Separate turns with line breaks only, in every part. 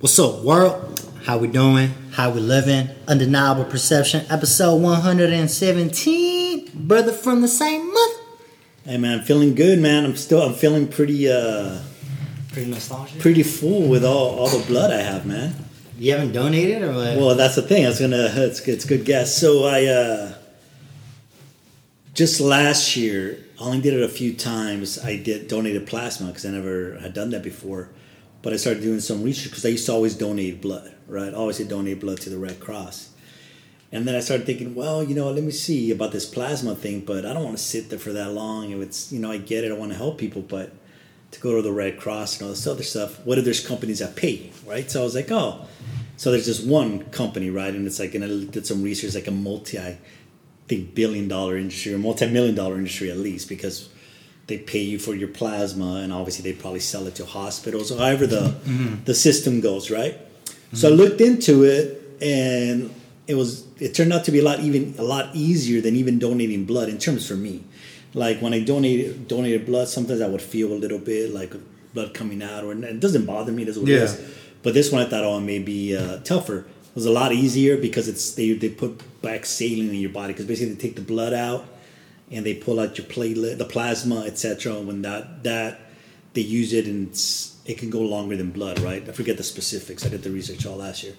What's up, world? How we doing? How we living? UndenEYEable Perception, episode 117. Brother from the same mother.
Hey man, I'm feeling good, man. I'm still I'm feeling pretty uh
Pretty nostalgic.
pretty full with all all the blood I have, man.
You haven't donated or what?
Well, that's the thing. I was gonna it's it's a good guess. So I uh just last year, I only did it a few times. I did donated plasma because I never had done that before. But I started doing some research because I used to always donate blood, right? Always say donate blood to the Red Cross. And then I started thinking, well, you know, let me see about this plasma thing, but I don't want to sit there for that long. If it's, you know, I get it, I want to help people, but to go to the Red Cross and all this other stuff, what if there's companies that pay you, right? So I was like, oh, so there's this one company, right? And it's like, and I did some research, like a multi, I think, billion dollar industry or multi million dollar industry at least, because they pay you for your plasma, and obviously they probably sell it to hospitals, however the the system goes, right? So I looked into it, and it was it turned out to be a lot even a lot easier than even donating blood in terms for me. Like when I donated donated blood, sometimes I would feel a little bit like blood coming out, or it doesn't bother me. That's what it
Yeah.
is. But this one I thought, oh, it may be uh, tougher. It was a lot easier because it's they they put back saline in your body because basically they take the blood out and they pull out your platelet, the plasma, etc. When that that they use it and it's, it can go longer than blood, right? I forget the specifics. I did the research all last year,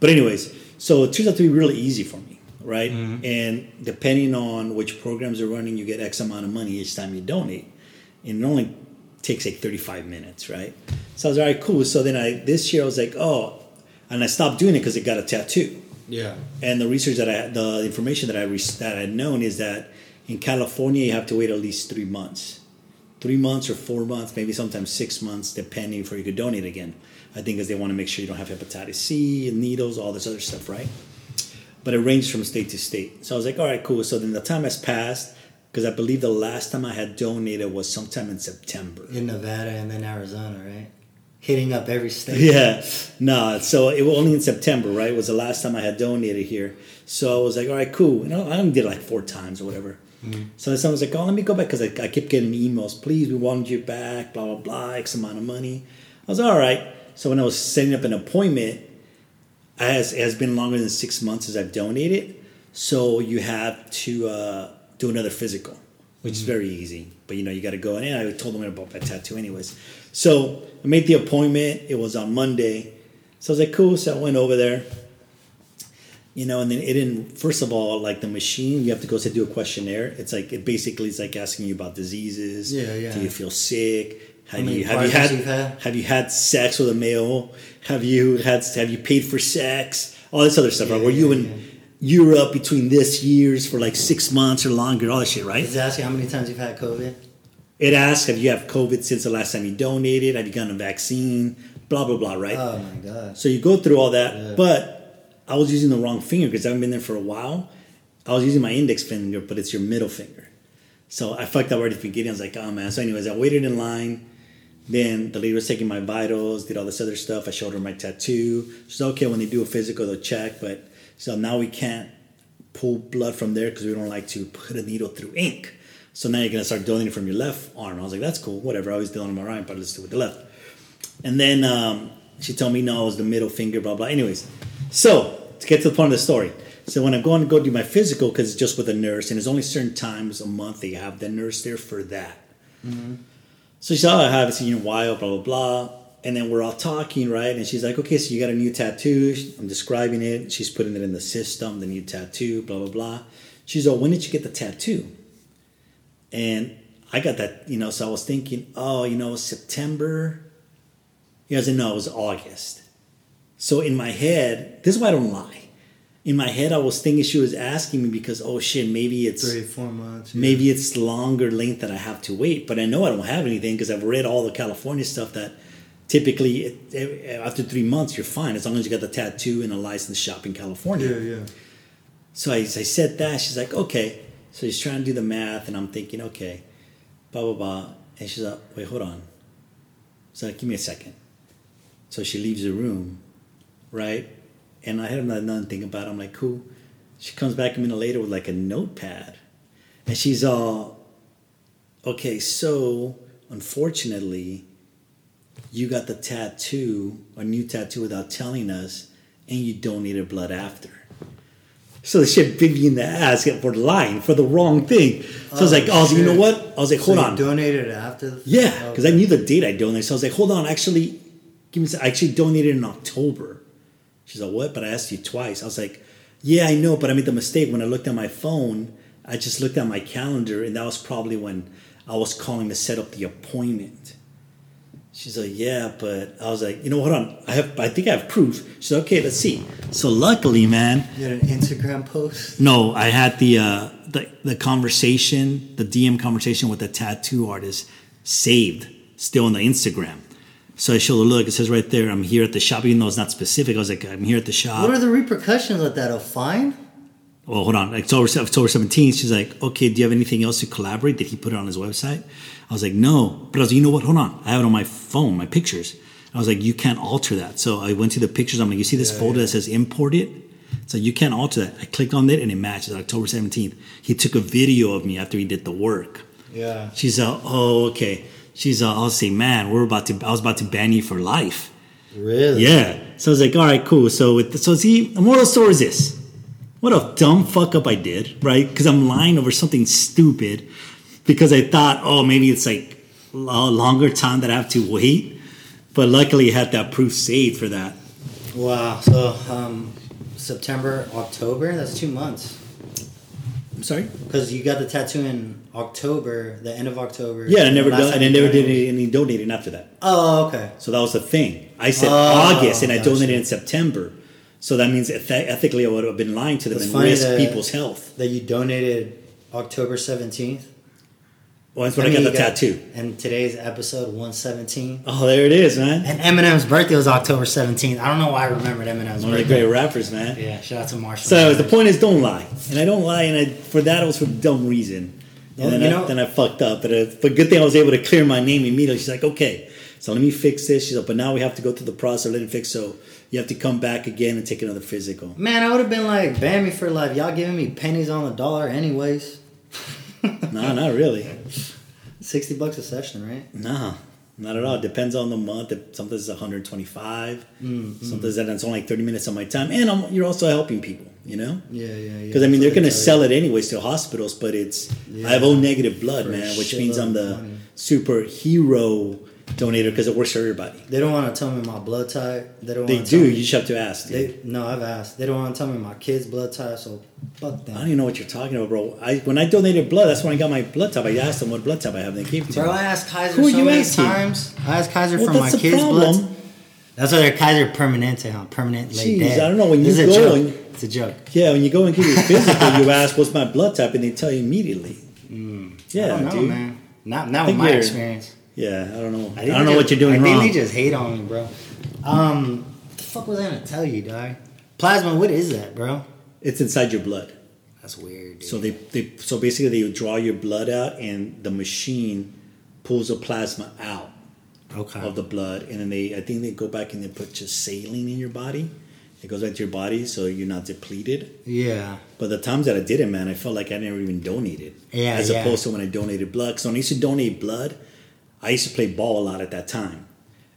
but anyways, so it turns out to be really easy for me, right? Mm-hmm. And depending on which programs are running, you get X amount of money each time you donate, and it only takes like 35 minutes, right? So I was like, all right, cool. So then I this year I was like, oh, and I stopped doing it because it got a tattoo
yeah.
and the research that I the information that I re- that I had known is that in California you have to wait at least three months, three months or four months, maybe sometimes six months, depending before you could donate again. I think because they want to make sure you don't have hepatitis C and needles, all this other stuff, right? But it ranged from state to state. So I was like, all right, cool. So then the time has passed because I believe the last time I had donated was sometime in September.
In Nevada and then Arizona, right? Hitting up every state.
Yeah, no. So it was only in September, right? It was the last time I had donated here. So I was like, all right, cool. You know, I only did it like four times or whatever. So then someone was like, oh, let me go back because I, I kept getting emails. Please, we wanted you back. Blah blah blah. X amount of money. I was all right. So when I was setting up an appointment, as it has been longer than six months as I've donated. So you have to uh, do another physical, which is very easy. But you know, you got to go in. And I told them about my tattoo, anyways. So I made the appointment. It was on Monday. So I was like, cool. So I went over there. You know, and then it didn't. First of all, like the machine, you have to go to do a questionnaire. It's like it basically is like asking you about diseases.
Yeah, yeah.
Do you feel sick? Have you have you had,
had?
have you had sex with a male? Have you had have you paid for sex? All this other stuff. right?
Yeah,
Were you
yeah,
in
yeah.
Europe between this years for like six months or longer? All that shit, right?
Does it ask you how many times you've had COVID?
It asks, have you have COVID since the last time you donated? Have you gotten a vaccine? Blah blah blah, right?
Oh my god.
So you go through all that, but I was using the wrong finger because I haven't been there for a while. I was using my index finger, but it's your middle finger. So I fucked up at the beginning. I was like, oh man. So, anyways, I waited in line. Then the lady was taking my vitals, did all this other stuff. I showed her my tattoo. She said, okay, when they do a physical, they'll check. But so now we can't pull blood from there because we don't like to put a needle through ink. So now you're gonna start donating from your left arm. I was like, that's cool, whatever. I always donate my right, but let's do it with the left. And then um, she told me no, it was the middle finger, blah blah. Anyways, so to get to the point of the story. So when I'm going to go do my physical, because it's just with a nurse, and there's only certain times a month that you have the nurse there for that. Mm-hmm. So she said, oh, I haven't seen you in a while, blah blah blah. And then we're all talking, right? And she's like, okay, so you got a new tattoo. I'm describing it. She's putting it in the system, the new tattoo, blah blah blah. She's like, oh, when did you get the tattoo? And I got that, you know, so I was thinking, oh, you know, September. He doesn't know, it was August. So in my head, this is why I don't lie. In my head, I was thinking she was asking me because, oh shit, maybe it's
Three, four months.
maybe it's longer length that I have to wait. But I know I don't have anything because I've read all the California stuff that typically it, it- after three months you're fine as long as you got the tattoo and a licensed shop in California.
Yeah, yeah.
So I, I said that. She's like, okay. So she's trying to do the math, and I'm thinking, okay, blah, blah, blah. And she's like, wait, hold on. So like, give me a second. So she leaves the room, right? And I had nothing to think about it. I'm like, cool. She comes back a minute later with like a notepad. And she's all, okay, so unfortunately, you got the tattoo, a new tattoo, without telling us, and you donated blood after. So the shit bit me in the ass for lying for the wrong thing. So I was
Oh,
like, oh, you know what? I was like, hold
So you
on.
donated after? The,
Yeah,
Oh,
because I knew the date I donated. So I was like, hold on, actually, give me. I actually donated in October. She's like, what? But I asked you twice. I was like, yeah, I know, but I made the mistake when I looked at my phone. I just looked at my calendar, and that was probably when I was calling to set up the appointment. She's like, yeah, but I was like, you know, hold on, I have, I think I have proof. She's like, okay, let's see. So luckily, man,
You had an Instagram post?
no, I had the uh, the the conversation, the DM conversation with the tattoo artist saved still on the Instagram. So I showed her, look, it says right there, I'm here at the shop, even though it's not specific. I was like, I'm here at the shop.
What are the repercussions of that? A fine?
well, hold on. October, October 17th, she's like, okay, do you have anything else to collaborate? Did he put it on his website? I was like, no. But I was like, you know what? Hold on. I have it on my phone, my pictures. I was like, you can't alter that. So I went to the pictures. I'm like, you see this
Yeah,
folder
yeah.
that says import it? So you can't alter that. I clicked on it and it matches October 17th. He took a video of me after he did the work.
Yeah.
She's uh, oh, okay. She's uh, I'll say, man, we're about to, I was about to ban you for life.
Really?
Yeah. So I was like, all right, cool. So with so see, moral story is this: what a dumb fuck up I did, right? Because I'm lying over something stupid because I thought, oh, maybe it's like a longer time that I have to wait. But luckily, I had that proof saved for that.
Wow. So, um, September, October, that's two months.
I'm sorry.
Because you got the tattoo in October, the end of October.
Yeah, I never done, and I
you
never
donated-
did any, any donating after that.
Oh, okay.
So that was the thing. I said
Oh,
August, and I donated in September. So that means eth- ethically, I would have been lying to them
It's
and risk people's health.
That you donated October 17th.
Well, that's when I, got the
got-
tattoo.
And today's episode 117.
Oh, there it is, man.
And Eminem's birthday was October 17th. I don't know why I remembered Eminem's
One of the
birthday.
great rappers, man.
Yeah, shout out to Marshall.
So the point is, don't lie, and I don't lie, and I, for that it was for dumb reason,
Well,
and then,
you
I,
know-
then I fucked up. But uh, but good thing I was able to clear my name immediately. She's like, okay, so let me fix this. She's like, but now we have to go through the process of letting it fix. So you have to come back again and take another physical.
Man, I would have been like, ban me for life. Y'all giving me pennies on the dollar, anyways.
no, not really.
60 bucks a session, right?
No, not at all. It depends on the month. Sometimes it's 125.
Mm-hmm.
Sometimes that it's only like 30 minutes of my time, and I'm, you're also helping people. You know.
Yeah, yeah, yeah.
Because I mean,
That's
they're going to sell it anyways to hospitals, but it's
Yeah.
I have O negative blood,
For
man, which means I'm the
money.
superhero donator because it works for everybody.
They don't want to tell me my blood type. They don't
They
want to
do.
Tell
You
me,
just have to ask.
they, no, I've asked. They don't want to tell me my kid's blood type, so fuck them.
I don't even know what you're talking about, bro. I when I donated blood, that's when I got my blood type. I asked them what blood type I have, and they gave it to
Bro,
me.
I asked Kaiser
Who
so
you
many
asking?
times. I asked Kaiser
Well,
for my kid's
problem.
blood. That's why they're Kaiser Permanente, huh? Permanent lay
Jeez. I don't know, when
This
you go and-
It's a joke.
Yeah, when you go and get your physical, you ask what's my blood type, and they tell you immediately. Yeah,
Mm. I don't know,
dude.
man. Not, not with my experience.
Yeah, I don't know. I,
think
don't know
they
what you're doing
I think
wrong.
they just hate on me, bro. Um, what the fuck was I gonna tell you, dog? Plasma, what is that, bro?
It's inside your blood.
That's weird, dude.
So they, they so basically they draw your blood out, and the machine pulls the plasma out
okay.
of the blood, and then they I think they go back and they put just saline in your body. It goes back to your body, so you're not depleted.
yeah.
But the times that I did it, man, I felt like I never even donated.
Yeah,
As
yeah.
opposed to when I donated blood. So when I used to donate blood, I used to play ball a lot at that time.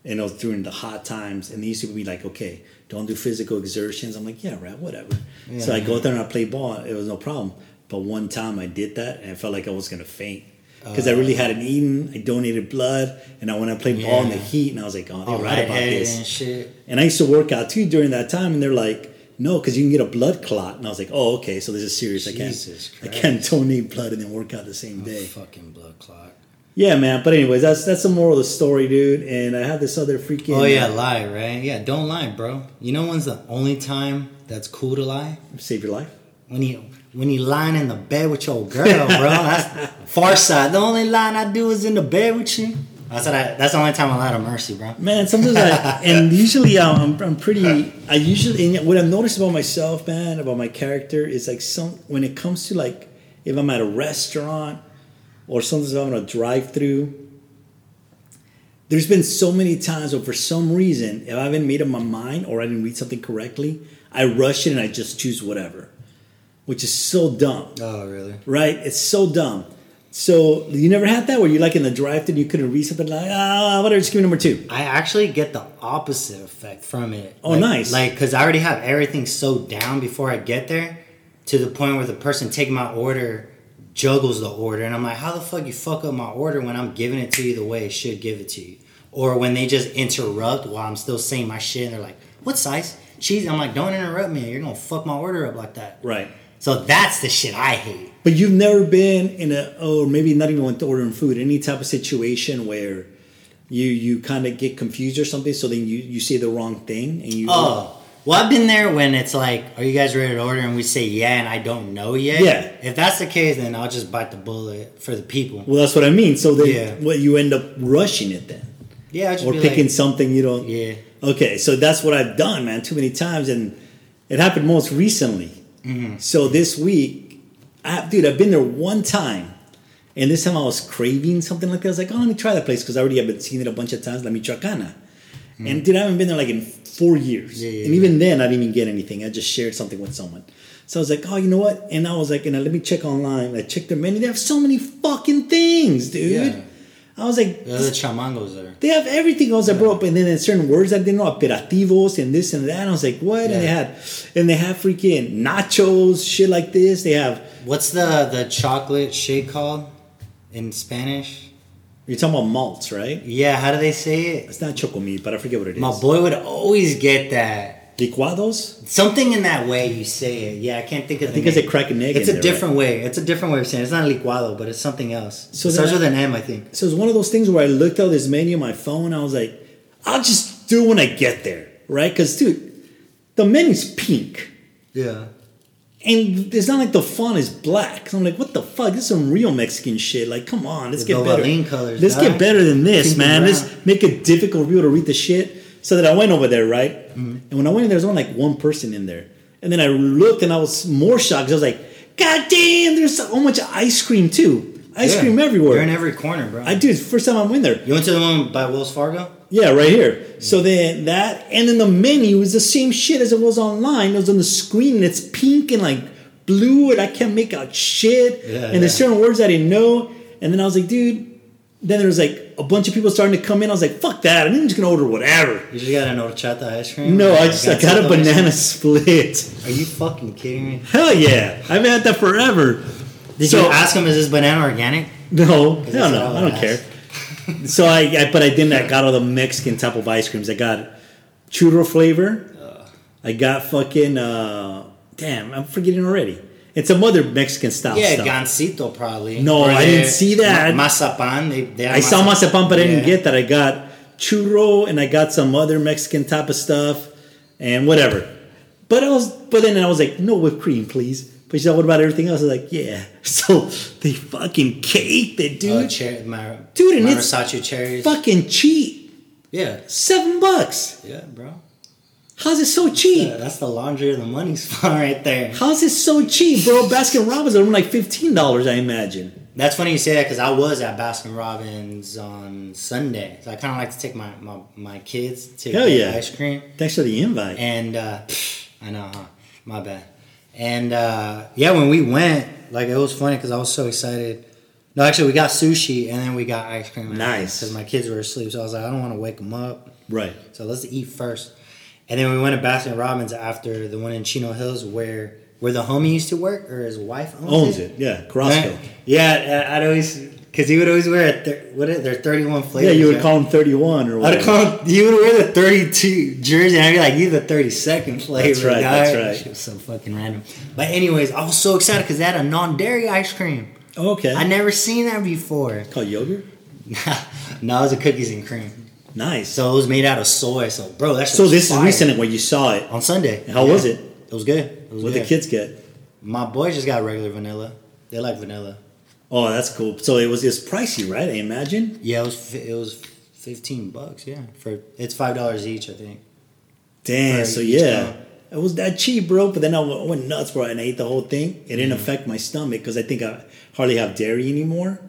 And it was during the hot times, and they used to be like, okay, don't do physical exertions. I'm like, yeah, right, whatever. so I go
yeah.
there and I play ball. It was no problem. But one time I did that, and I felt like I was gonna faint because I oh. really hadn't eaten. I donated blood, and I went and played ball in the heat, and I was like, oh, they're right about this.
and shit.
And I used to work out too during that time, and they're like, "No, because you can get a blood clot." And I was like, "Oh, okay, so this is serious.
Jesus
I can't, I can't donate blood and then work out the same
A
day."
fucking blood clot.
Yeah, man. But anyways, that's that's the moral of the story, dude. And I have this other freaking.
Oh yeah, lie, right? Yeah, don't lie, bro. You know when's the only time that's cool to lie?
save your life.
When you when you lying in the bed with your girl, bro. That's far side. The only line I do is in the bed with you. That's what I, that's the only time I lie to Mercy, bro.
Man, sometimes I and usually I'm, I'm pretty. I usually and what I've noticed about myself, man, about my character is like some when it comes to like if I'm at a restaurant or sometimes I'm on a drive-through. There's been so many times where for some reason, if I haven't made up my mind or I didn't read something correctly, I rush it and I just choose whatever, which is so dumb
Oh really?
right? It's so dumb. So you never had that where you're like in the drive-thru and you couldn't read something like ah whatever, just give me number two.
I actually get the opposite effect from it.
Oh,
Like-
nice.
Like, because I already have everything so down before I get there, to the point where the person taking my order juggles the order, and I'm like, how the fuck you fuck up my order when I'm giving it to you the way it should give it to you, or when they just interrupt while I'm still saying my shit, and they're like, what size cheese? I'm like, don't interrupt me. You're gonna fuck my order up like that.
Right.
So that's the shit I hate.
But you've never been in a, oh, or maybe not even went to ordering food, any type of situation where you you kind of get confused or something, so then you you say the wrong thing and you.
Oh, well, I've been there when it's like, "Are you guys ready to order?" and we say, "Yeah," and I don't know yet.
Yeah.
If that's the case, then I'll just bite the bullet for the people.
Well, that's what I mean. So then,
Yeah.
what you end up rushing it then,
Yeah, just
or picking
like,
something you don't.
yeah.
Okay, so that's what I've done, man, too many times, and it happened most recently.
Mm-hmm.
So this week, I, dude, I've been there one time, and this time I was craving something like that. I was like, oh, let me try that place because I already have been seeing it a bunch of times, La Michoacana. Mm. And dude, I haven't been there like in four years.
Yeah, yeah,
and
yeah.
even then, I didn't even get anything. I just shared something with someone. So I was like, oh, you know what? And I was like, you know, let me check online. I checked their menu. They have so many fucking things, dude.
Yeah.
I was like,
The chamangos there.
they have everything else I brought up, and then there's certain words I didn't know, aperitivos and this and that. And I was like, what? And they had, and they have freaking nachos, shit like this. They have.
What's the the chocolate shake called in Spanish?
You're talking about malts, right?
Yeah, how do they say it?
It's not chocomil, but I forget what it is.
My boy would always get that.
Licuados.
Something in that way you say it. Yeah, I can't think of.
I
the
think it's a crack and egg.
It's a
there,
different way. It's a different way of saying it. It's not a licuado, but it's something else.
So
it starts with an M, I think.
So it's one of those things where I looked at this menu on my phone. I was like, I'll just do it when I get there, right? Because dude, the menu's pink.
Yeah.
And it's not like the font is black. So I'm like, what the fuck? This is some real Mexican shit. Like, come on, let's get better.
Colors,
let's get better than this,
Pink
man. Let's make it difficult for people to read the shit. So that I went over there, right?
Mm-hmm.
And when I went in there, was only like one person in there. And then I looked and I was more shocked. I was like, God damn, there's so much ice cream too. Ice
Yeah.
cream everywhere.
You're in every corner, bro.
I do. First time I'm in there.
you went to the one by Wells Fargo?
Yeah, right here. Mm. So then that, and then the menu is the same shit as it was online. It was on the screen, and it's pink and like blue, and I can't make out shit.
Yeah,
and there's certain words I didn't know. And then I was like, dude. Then there was like a bunch of people starting to come in. I was like, fuck that. I'm just gonna order whatever.
You just got an horchata ice cream?
No, I just I got a
Gansito ice cream?
banana split.
Are you fucking kidding me?
Hell yeah, I've had that forever.
Did
So-
you ask him, is this banana organic?
No, hell no, I don't care. So I, I, but I didn't. I got all the Mexican type of ice creams. I got churro flavor. I got fucking. uh Damn, I'm forgetting already. It's some other Mexican style
Yeah,
stuff.
gansito probably.
No,
Or
I didn't see that.
Ma- Mazapan. They, they
I saw mazapan, but I didn't get that. I got churro and I got some other Mexican type of stuff and whatever. But I was, but then I was like, no whipped cream, please. But she said, what about everything else? I was like, yeah. So they fucking caked it,
Oh,
dude.
cher- my,
Dude, and
my
it's
Versace cherries.
fucking cheap.
Yeah,
Seven bucks.
yeah, bro.
How's it so cheap?
Yeah, that's the laundry of the money spot right there.
How's it so cheap, bro? Baskin Robbins are like fifteen dollars, I imagine.
That's funny you say that because I was at Baskin Robbins on Sunday. So I kind of like to take my, my, my kids to
Hell
get
yeah.
ice cream.
Thanks for the invite.
And uh, I know, huh? My bad. And uh, yeah, when we went, like it was funny because I was so excited. No, actually, we got sushi and then we got ice cream.
Nice.
Because my kids were asleep, so I was like, I don't want to wake them up,
right.
so let's eat first. And then we went to Baskin Robbins after the one in Chino Hills where where the homie used to work or his wife owns,
Owns it. Yeah. Carrasco.
Right? Yeah, I'd always because he would always wear a thir- what are, their thirty one
Yeah, you would
right?
call him thirty one or
what
I'd
call him, he would wear the 32 jersey, and I'd be like, "You the 32nd flavor."
That's right,
guy."
that's right.
Shit was so fucking random. But anyways, I was so excited because they had a non-dairy ice cream.
Oh, okay.
I never seen that before.
Called yogurt.
no, it was a cookies and cream.
Nice.
So it was made out of soy. So, bro, that's
So this is recent when you saw it.
on Sunday.
How was it?
It was good. It was
What
good.
the kids get?
My boys just got regular vanilla. They like vanilla.
Oh, that's cool. So it was it's pricey, right? I imagine.
Yeah, it was it was fifteen bucks. Yeah, for it's five dollars each, I think.
Damn. So yeah, it was that cheap, bro. But then I went nuts, bro, and I ate the whole thing. It
Mm.
didn't affect my stomach because I think I hardly have dairy anymore,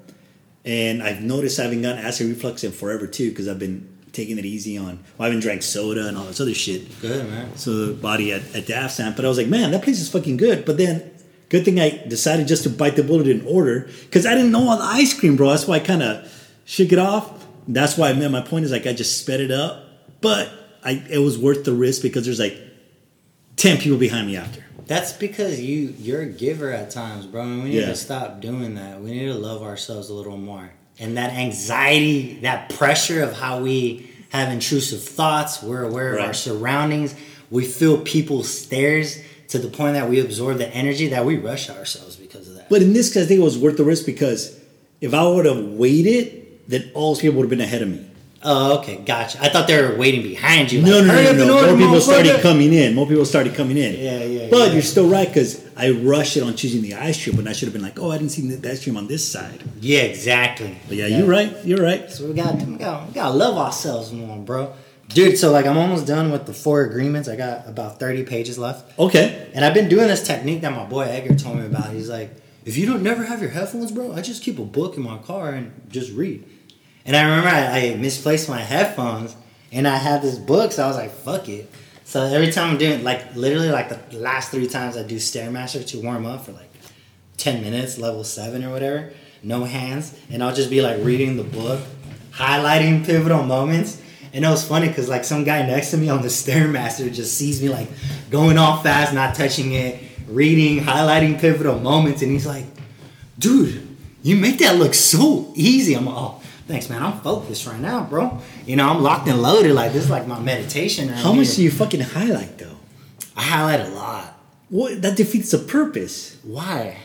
and I've noticed I haven't gotten acid reflux in forever too because I've been taking it easy on. Well, I haven't drank soda and all this other shit.
Good man.
So the body at, at. But I was like, man, that place is fucking good. But then Good thing I decided just to bite the bullet and order because I didn't know all the ice cream, bro. That's why I kind of shook it off. That's why I meant my point is like I just sped it up, but I it was worth the risk because there's like ten people behind me after.
That's because you you're a giver at times, bro. And we need
Yeah.
to stop doing that. We need to love ourselves a little more. And that anxiety, that pressure of how we have intrusive thoughts, we're aware of our surroundings, we feel people's stares to the point that we absorb the energy that we rush ourselves because of that.
But in this case, I think it was worth the risk because if I would have waited, then all those people would have been ahead of me.
Oh, okay, gotcha. I thought they were waiting behind you.
No,
like,
no,
"Hurry
no, no, no. More people started
motherfucker."
coming in. More people started coming in.
Yeah, yeah,
But
yeah.
you're still right because I rushed it on choosing the ice cream, but I should have been like, oh, I didn't see the ice cream on this side.
Yeah, exactly.
But yeah, you're right. You're right.
So we got we got we gotta love ourselves more, bro. Dude, so like I'm almost done with the four agreements. I got about 30 pages left.
Okay.
And I've been doing this technique that my boy Edgar told me about. He's like, if you don't never have your headphones, bro, I just keep a book in my car and just read. And I remember I, I misplaced my headphones and I had this book, so I was like, fuck it. So every time I'm doing like literally like the last three times I do Stairmaster to warm up for like 10 minutes, level seven or whatever, no hands, and I'll just be like reading the book, highlighting pivotal moments. And it was funny because like some guy next to me on the Stairmaster just sees me like going off fast, not touching it, reading, highlighting pivotal moments, and he's like, dude, you make that look so easy. I'm like, oh, thanks, man. I'm focused right now, bro. You know, I'm locked and loaded. Like this is like my meditation. Right
How much do you fucking highlight though?
I highlight a lot.
What that defeats the purpose.
Why?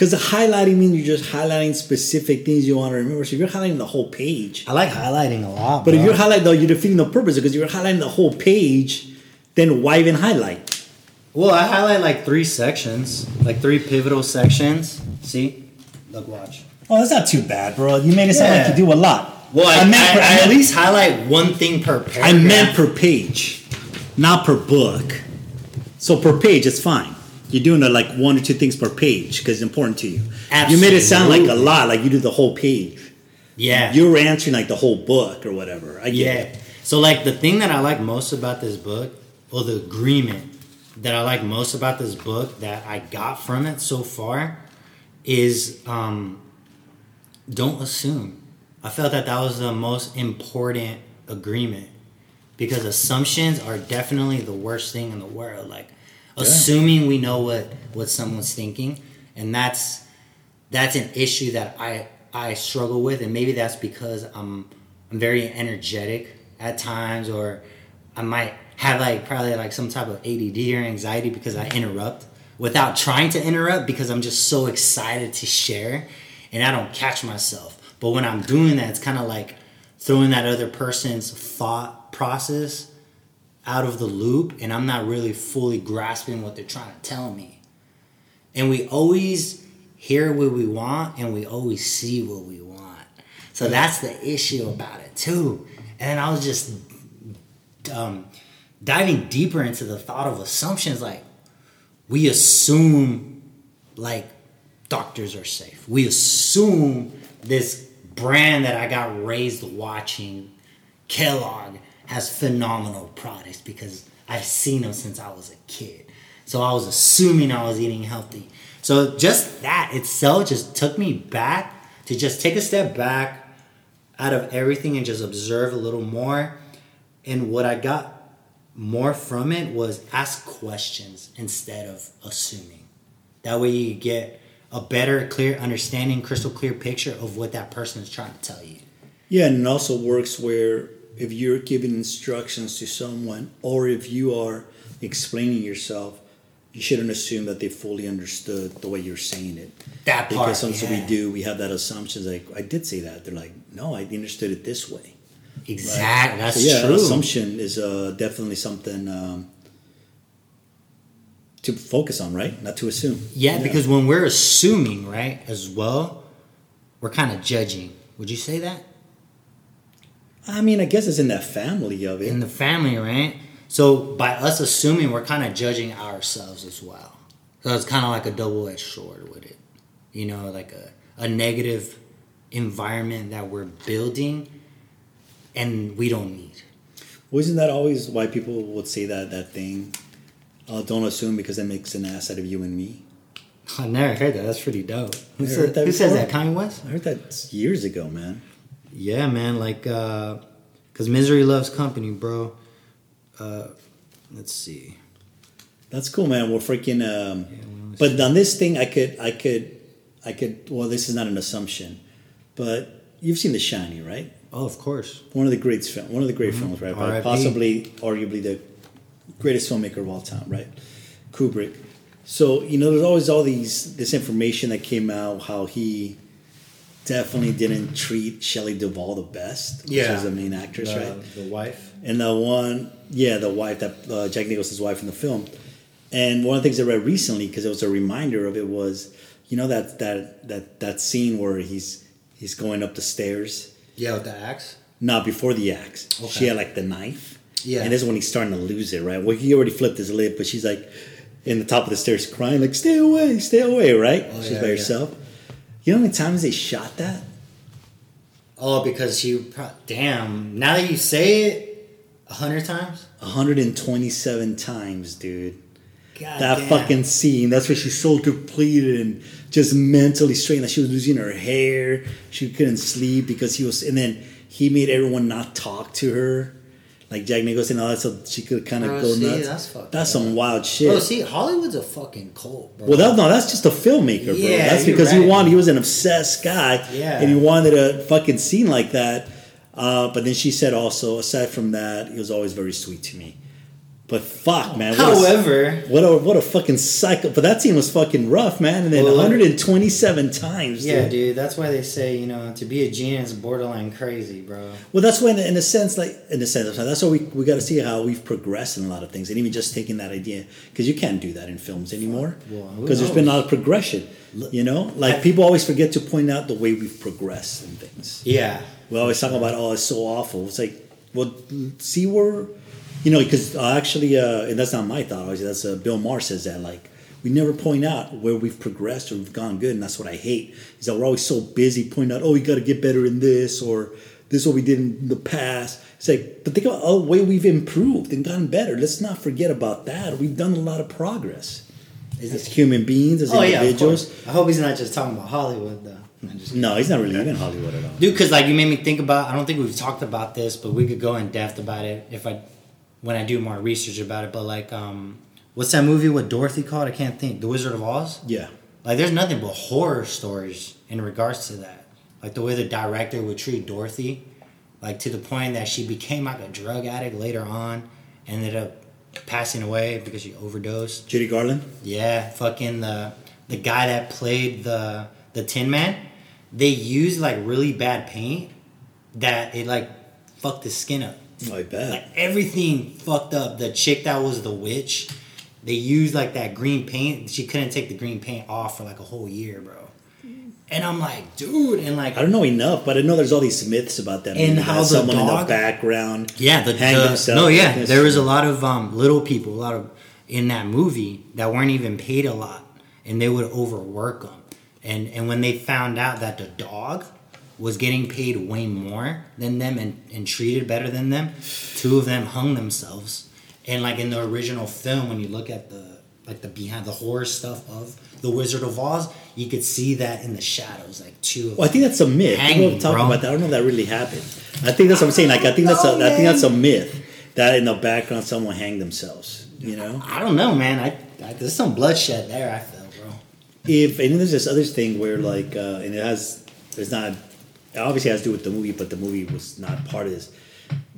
Because the highlighting means you're just highlighting specific things you want to remember. So if you're highlighting the whole page,
I like highlighting a lot.
but if you're highlighting though, you're defeating the purpose because you're highlighting the whole page. Then why even highlight?
Well, I highlight like three sections, like three pivotal sections. See? Look, watch.
Oh, that's not too bad, bro. You made it sound
Yeah.
like you do a lot.
Well, I,
meant
I,
per-
I
I
at least highlight one thing per paragraph.
I meant per page, not per book. So per page, it's fine. You're doing it like one or two things per page because it's important to you. You made it sound like a lot, like you do the whole page.
Yeah.
You were answering like the whole book or whatever. I get
yeah.
it.
So, like, the thing that I like most about this book, or the agreement that I like most about this book that I got from it so far, is um, don't assume. I felt that that was the most important agreement because assumptions are definitely the worst thing in the world. Like assuming we know what what someone's thinking, and that's that's an issue that I I struggle with, and maybe that's because I'm I'm very energetic at times, or I might have like probably like some type of ADD or anxiety because I interrupt without trying to interrupt because I'm just so excited to share, and I don't catch myself. But when I'm doing that, it's kind of like throwing that other person's thought process out of the loop, and I'm not really fully grasping what they're trying to tell me. And we always hear what we want and we always see what we want. So that's the issue about it too. And I was just um, diving deeper into the thought of assumptions like we assume like doctors are safe. We assume this brand that I got raised watching, Kellogg, has phenomenal products because I've seen them since I was a kid. So I was assuming I was eating healthy. So just that itself just took me back to just take a step back out of everything and just observe a little more. And what I got more from it was ask questions instead of assuming. That way you get a better, clear understanding, crystal clear picture of what that person is trying to tell you.
Yeah, and it also works where if you're giving instructions to someone or if you are explaining yourself, you shouldn't assume that they fully understood the way you're saying it.
That part.
Because sometimes
yeah.
we do, we have that assumption like, I did say that. They're like, no, I understood it this way.
Exactly. That's
So yeah,
true.
assumption is uh, definitely something um, to focus on, right? Not to assume.
Yeah, because when we're assuming, right, as well, we're kind of judging. Would you say that?
I mean, I guess it's in that family of it.
In the family, right? So by us assuming, we're kind of judging ourselves as well. So it's kind of like a double edged sword with it. You know, like a, a negative environment that we're building and we don't need.
Wasn't that always why people would say that that thing? Uh, don't assume because it makes an ass out of you and me.
I never heard that. That's pretty dope. Who, said,
that
who says that? Kanye West?
I heard that years ago, man.
Yeah, man. Like, uh, cause misery loves company, bro. Uh, let's see.
That's cool, man. We're freaking. Um,
Yeah,
but on this thing, I could, I could, I could. Well, this is not an assumption, but you've seen The Shining, right?
Oh, of course.
One of the great film, one of the great films, right? Possibly, arguably the greatest filmmaker of all time, right? Kubrick. So you know, there's always all these this information that came out how he definitely didn't treat Shelley Duvall the best,
Yeah.
is the main actress, right?
The wife.
And the one, yeah, the wife that uh, Jack Nicholson's wife in the film. And one of the things I read recently, because it was a reminder of it, was you know that that that that scene where he's he's going up the stairs.
Yeah, with the axe.
Not before the axe.
Okay.
She had like the knife.
Yeah.
And this is when he's starting to lose it, right? Well, he already flipped his lid, but she's like in the top of the stairs crying, like, stay away, stay away, right?
Oh,
she's
yeah,
by
yeah.
herself. You know how many times they shot that?
Oh, because she. Pro- Damn. Now that you say it, a hundred times.
127 times, dude.
God
that
damn.
fucking scene. That's where she's so depleted and just mentally strained. That she was losing her hair. She couldn't sleep because he was. And then he made everyone not talk to her, like Jack Nicholson and all that, so she could kind of go
see,
nuts.
that's fucked
That's
up.
some wild shit.
Bro, see, Hollywood's a fucking cult, bro.
well, that, no, that's just a filmmaker, bro.
Yeah,
that's because he
right.
wanted. He was an obsessed guy,
Yeah.
and he wanted a fucking scene like that. Uh, but then she said also, aside from that, he was always very sweet to me. But fuck, oh, man. what a-
However,
What a what a fucking cycle! But that scene was fucking rough, man. And then
Well,
127 times.
yeah,
dude.
dude, that's why they say you know to be a genius borderline crazy, bro.
Well, that's when, in a sense, like in a sense, of that's why we we got to see how we've progressed in a lot of things, and even just taking that idea because you can't do that in films anymore
Well,
because there's been a lot of progression. You know, like people always forget to point out the way we've progressed in things.
Yeah,
We always talk about, oh, it's so awful. It's like, well, see where, you know, because uh, actually, uh, and that's not my thought. Obviously, that's uh, Bill Maher says that. Like, we never point out where we've progressed or we've gone good, and that's what I hate. Is that we're always so busy pointing out, oh, we got to get better in this or this is what we did in the past. It's like, but think about oh, the way we've improved and gotten better. Let's not forget about that. We've done a lot of progress
Is
as human beings, as
oh
individuals.
course. I hope he's not just talking about Hollywood though.
No, he's not really in Hollywood at all.
Dude, because like you made me think about. I don't think we've talked about this, but we could go in depth about it if I, when I do more research about it. But like, um, what's that movie with Dorothy called? I can't think. The Wizard of Oz.
Yeah.
Like, there's nothing but horror stories in regards to that. Like the way the director would treat Dorothy, like to the point that she became like a drug addict later on, ended up passing away because she overdosed.
Judy Garland.
Yeah, fucking the the guy that played the the Tin Man, they used like really bad paint that it like fucked his skin up.
I bet.
Like everything fucked up. The chick that was the witch, they used like that green paint. She couldn't take the green paint off for like a whole year, bro. And I'm like, dude, and like
I don't know enough, but I know there's all these myths about that.
And how
that
the
someone in the
dog-
background.
Yeah, the,
hang
the-
themselves.
no, yeah,
Yes.
there was a lot of um, little people, a lot of in that movie that weren't even paid a lot, and they would overwork them. And and when they found out that the dog was getting paid way more than them and, and treated better than them, two of them hung themselves. And like in the original film, when you look at the like the behind the horror stuff of the Wizard of Oz, you could see that in the shadows, like two of
Well, I think that's a myth.
Hanging,
People talk about that. I don't know if that really happened. I think that's what I'm saying. Like I think that's a, I think that's a myth that in the background someone hanged themselves. You know,
I don't know, man. I, I there's some bloodshed there. I feel, bro.
if and then there's this other thing where like uh, and it has it's not it obviously has to do with the movie, but the movie was not part of this.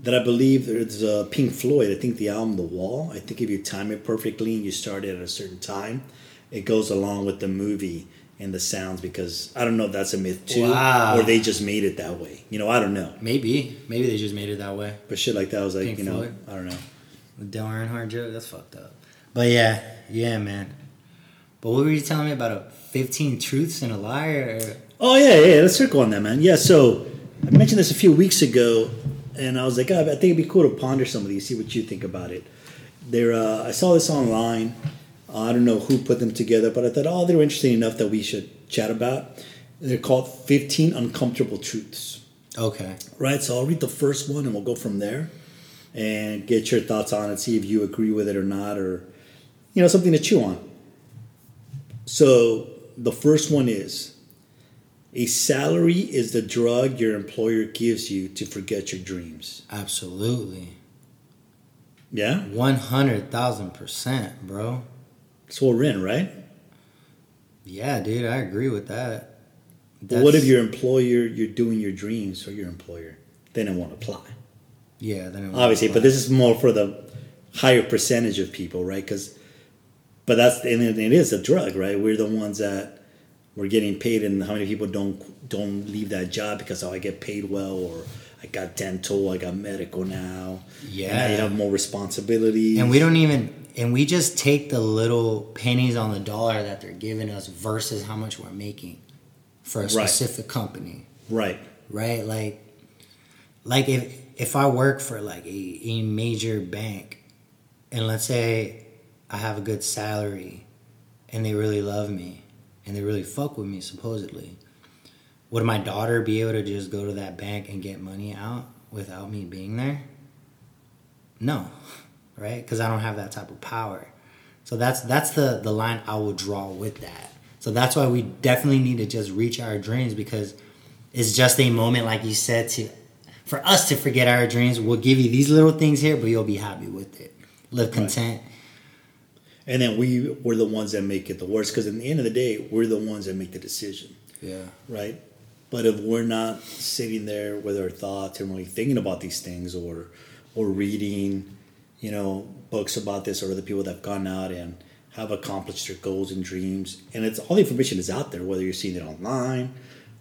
That I believe there's uh, Pink Floyd. I think the album The Wall. I think if you time it perfectly and you start it at a certain time, it goes along with the movie and the sounds. Because I don't know if that's a myth too,
Wow.
or they just made it that way. You know, I don't know.
Maybe, maybe they just made it that way.
But shit like that was like
Pink
you know
Floyd?
I don't know.
With Dale Earnhardt joke, that's fucked up. But yeah, yeah, man. But what were you telling me about a 15 truths and a liar? Or,
Oh yeah, yeah. Let's circle on that, man. Yeah. So I mentioned this a few weeks ago, and I was like, oh, I think it'd be cool to ponder some of these, see what you think about it. There, uh, I saw this online. Uh, I don't know who put them together, but I thought, oh, they were interesting enough that we should chat about. They're called 15 Uncomfortable Truths.
okay.
Right. So I'll read the first one, and we'll go from there, and get your thoughts on it. See if you agree with it or not, or you know, something to chew on. So the first one is a salary is the drug your employer gives you to forget your dreams.
Absolutely.
Yeah?
100,000%, bro.
That's what we're in, right?
Yeah, dude, I agree with that.
What if your employer, you're doing your dreams for your employer? Then it won't apply.
Yeah, then it
Obviously,
apply.
but this is more for the higher percentage of people, right? Because, but that's and it is a drug, right? We're the ones that we're getting paid, and how many people don't don't leave that job because oh, I get paid well, or I got dental, I got medical now. and
I
have more responsibilities,
And we don't even and we just take the little pennies on the dollar that they're giving us versus how much we're making for a
Right.
specific company.
right,
Right? Like like if if I work for like a, a major bank and let's say I have a good salary and they really love me and they really fuck with me supposedly. Would my daughter be able to just go to that bank and get money out without me being there? No, right? Because I don't have that type of power. So that's that's the the line I will draw with that. So that's why we definitely need to just reach our dreams because it's just a moment, like you said, to for us to forget our dreams. We'll give you these little things here, but you'll be happy with it. Live content.
And then we we're the ones that make it the worst because at the end of the day, we're the ones that make the decision.
Yeah.
right? But if we're not sitting there with our thoughts and really thinking about these things, or or reading, you know, books about this, or other people that have gone out and have accomplished their goals and dreams, and it's all the information is out there, whether you're seeing it online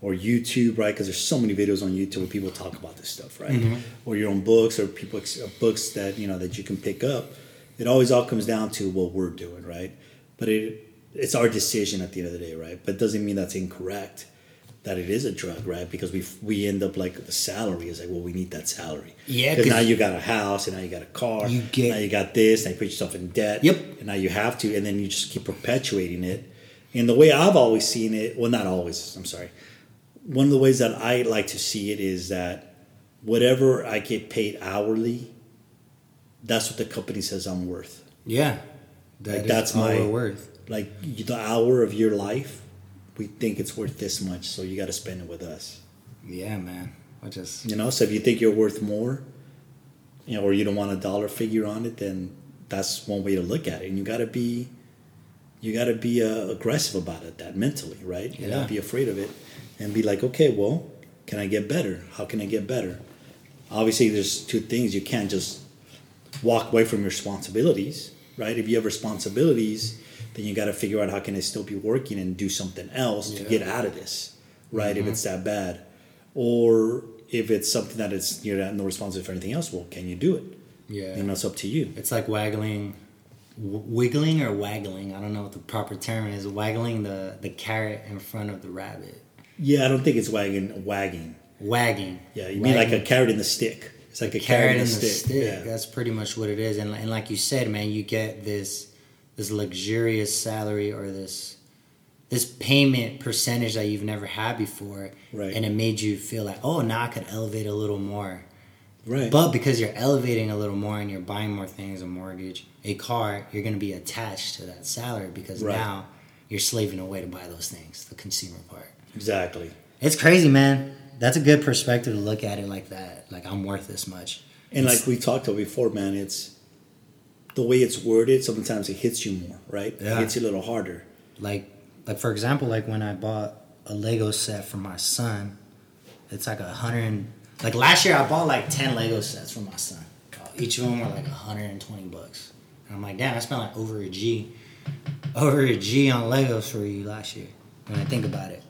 or YouTube, right? Because there's so many videos on YouTube where people talk about this stuff, right? Mm-hmm. Or your own books or people books that you know that you can pick up. It always all comes down to what we're doing, right? But it it's our decision at the end of the day, right? But it doesn't mean that's incorrect that it is a drug, right? Because we we end up like the salary is like, well, we need that salary.
Yeah,
Because
'cause-
now you got a house, and now you got a car.
You get-
now you got this. Now you put yourself in debt.
Yep.
And now you have to, and then you just keep perpetuating it. And the way I've always seen it, well, not always. I'm sorry. One of the ways that I like to see it is that whatever I get paid hourly, that's what the company says I'm worth.
Yeah. That
Like, that's my-
worth.
Like the hour of your life, we think it's worth this much, so you got to spend it with us.
Yeah, man. Which is
You know, so if you think you're worth more, you know, or you don't want a dollar figure on it, then that's one way to look at it. And you got to be, you got to be uh, aggressive about it, that mentally, right?
Yeah.
not be afraid of it, and be like, okay, well, can I get better? How can I get better? Obviously, there's two things. You can't just walk away from your responsibilities, right? If you have responsibilities, then you got to figure out how can I still be working and do something else to get out of this, right? If it's mm-hmm. that bad, or if it's something that it's you're not no responsible for anything else, well, can you do it?
yeah.
Know, it's up to you.
It's like waggling, w- wiggling or waggling. I don't know what the proper term is. Waggling the the carrot in front of the rabbit.
Yeah, I don't think it's wagging. Wagging.
Wagging.
Yeah, you mean like a carrot in the stick? It's like a
carrot
carrot,
in
in
the
the
stick.
stick. Yeah.
That's pretty much what it is. And, and like you said, man, you get this this luxurious salary or this this payment percentage that you've never had before,
Right.
and it made you feel like, oh, now I could elevate a little more.
Right.
But because you're elevating a little more and you're buying more things, a mortgage, a car, you're going to be attached to that salary because
Right.
now you're slaving away to buy those things. The consumer part.
exactly.
It's crazy, man. That's a good perspective to look at it like that. Like I'm worth this much.
And
It's-
like we talked about before, man, it's the way it's worded. Sometimes it hits you more, right?
Yeah.
It hits you a little harder.
like like for example like when i bought a lego set for my son it's like a hundred and like last year i bought like 10 lego sets for my son each of them were like 120 bucks and i'm like damn i spent like over a g over a g on legos for you last year when i think about it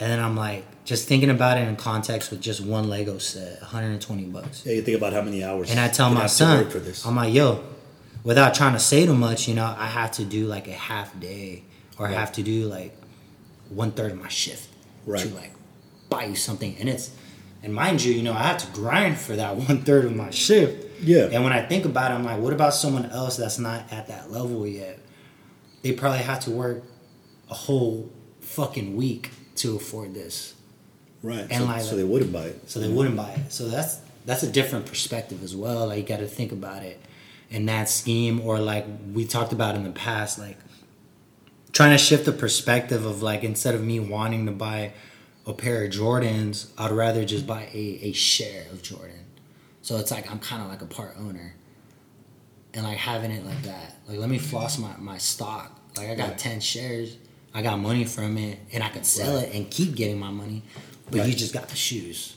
and then i'm like just thinking about it in context with just one lego set 120 bucks
Yeah, you think about how many hours.
and I tell my son. I'm like, yo, without trying to say too much, you know, I have to do like a half day or I have to do like one third of my shift
Right.
to like buy you something. And it's, and mind you, you know, I have to grind for that one third of my shift.
Yeah.
And when I think about it, I'm like, what about someone else that's not at that level yet? They probably have to work a whole fucking week to afford this
right.
and
so,
like-
so they wouldn't buy it.
so they wouldn't buy it. So that's that's a different perspective as well. Like you got to think about it in that scheme, or like we talked about in the past, like trying to shift the perspective of like instead of me wanting to buy a pair of Jordans, I'd rather just buy a, a share of Jordan. So it's like I'm kind of like a part owner. And like having it like that. Like let me floss my, my stock. Like I got
Right.
10 shares. I got money from it and I could sell
Right.
it and keep getting my money. But you just got the shoes.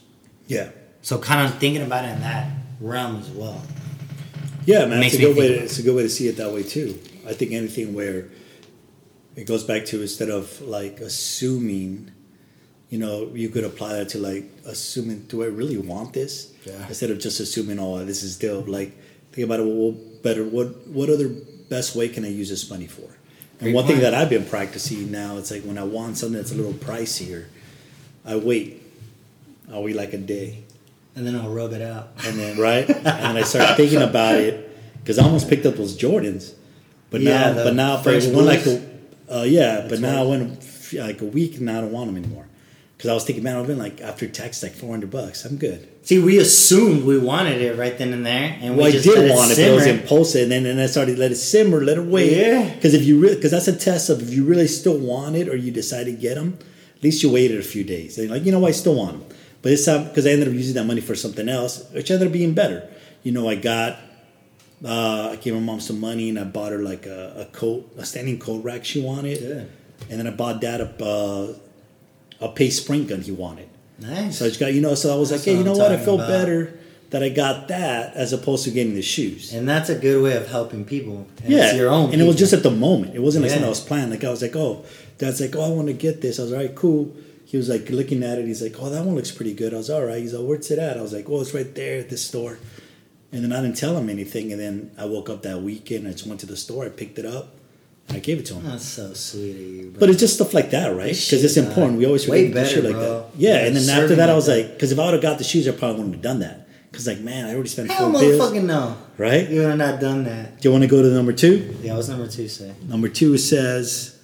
Yeah.
So kind of thinking about it in that realm as well.
Yeah, man, it's a good way. To, it's a good way to see it that way too. I think anything where it goes back to instead of like assuming, you know, you could apply that to like assuming, do I really want this?
Yeah.
Instead of just assuming, oh, this is still like think about it. Well, better. What what other best way can I use this money for? And one thing that I've been practicing now, it's like when I want something that's a little pricier, I wait. I'll wait like a day
And then I'll rub it out.
and then right, and then I start thinking about it because I almost picked up those Jordans, but
Yeah,
now, but now for one like a, uh, yeah, but now. I went like a week and I don't want them anymore because I was thinking, man, I've been like after tax like four hundred bucks, I'm good.
See, we assumed we wanted it right then and there, and we
Well, I
just let
did
it
want it, but it was impulsive, and then and I started to let it simmer, let it wait.
Yeah.
Because if you really, because that's a test of if you really still want it or you decide to get them, at least you waited a few days. And like, you know, what, I still want them, but this time because I ended up using that money for something else, which ended up being better. You know, I got, uh, I gave my mom some money and I bought her like a, a coat, a standing coat rack she wanted,
Yeah.
and then I bought dad a uh, a pace sprint gun he wanted.
Nice.
So I just got, you know, so I was like,
That's
hey, you know
I'm
what? I feel
about.
better that I got that as opposed to getting the shoes.
and that's a good way of helping people. And
yeah,
your own.
and it was just at the moment. It wasn't like
Yeah.
something I was planning. Like I was like, oh, dad's like, oh, I want to get this. I was like, all right, cool. He was like looking at it. He's like, oh, that one looks pretty good. I was all right. He's like, where's it at? I was like, oh, it's right there at this store. And then I didn't tell him anything. And then I woke up that weekend. I just went to the store. I picked it up. I gave it to him.
That's so sweet of you, bro.
But it's just stuff like that, right? Because it's important. We always
Way
forget do shit like
bro.
that. Yeah, and then after that, I was
that.
like, because if I would have got the shoes, I probably wouldn't have done that. Because like, man, I already spent
Hell,
four bills,
motherfucking no.
right?
You would have not done that.
Do you want to go to number two?
Yeah, what's number two say?
Number two says,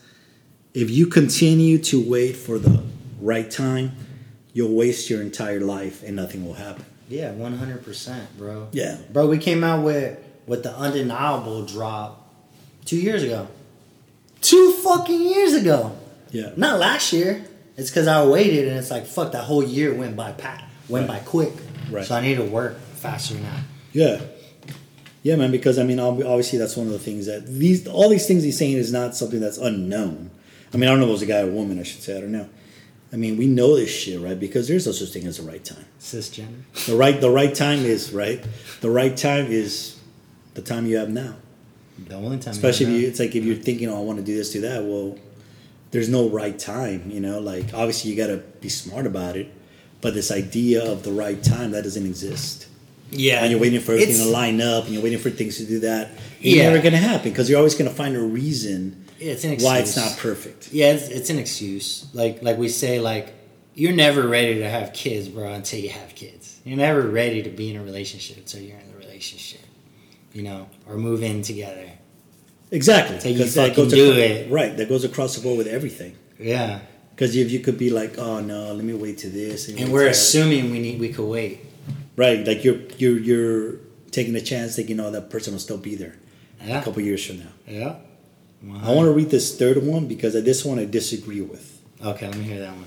if you continue to wait for the right time, you'll waste your entire life and nothing will happen.
Yeah, one hundred percent, bro.
Yeah.
Bro, we came out with with the UndenEYEable drop two years ago. Two fucking years ago.
Yeah.
Not last year. It's because I waited and it's like fuck that whole year went by pat went
Right.
by quick.
Right.
So I need to work faster now.
Yeah. Yeah, man, because I mean, ob- obviously, that's one of the things that these, all these things he's saying is not something that's unknown. I mean, I don't know if it was a guy or a woman, I should say, I don't know. I mean, we know this shit, right? Because there's no such thing as the right time.
Cisgender.
The right, the right time is right. The right time is the time you have now.
The only time
Especially if
know.
you, it's like if you're thinking, oh, I want to do this, do that. Well, there's no right time, you know. Like obviously, you got to be smart about it, but this idea of the right time that doesn't exist.
Yeah.
And you're waiting for everything to line up, and you're waiting for things to do that. It's
Yeah.
never going to happen because you're always going to find a reason
Yeah, it's an excuse.
why it's not perfect.
Yeah, it's, it's an excuse. Like like we say, like you're never ready to have kids, bro, until you have kids. You're never ready to be in a relationship until you're in the relationship. You know, or move in together.
Exactly.
Till you fucking
goes
do
acro-
it.
Right. That goes across the board with everything.
Yeah,
Because if you could be like, oh no, let me wait to this,
and
wait
we're
that.
assuming we need we could wait.
right, like you're you're you're taking a chance, thinking, oh, that person will still be there a couple years from now.
yeah.
I want to read this third one because I this one I disagree with.
Okay, let me hear that one.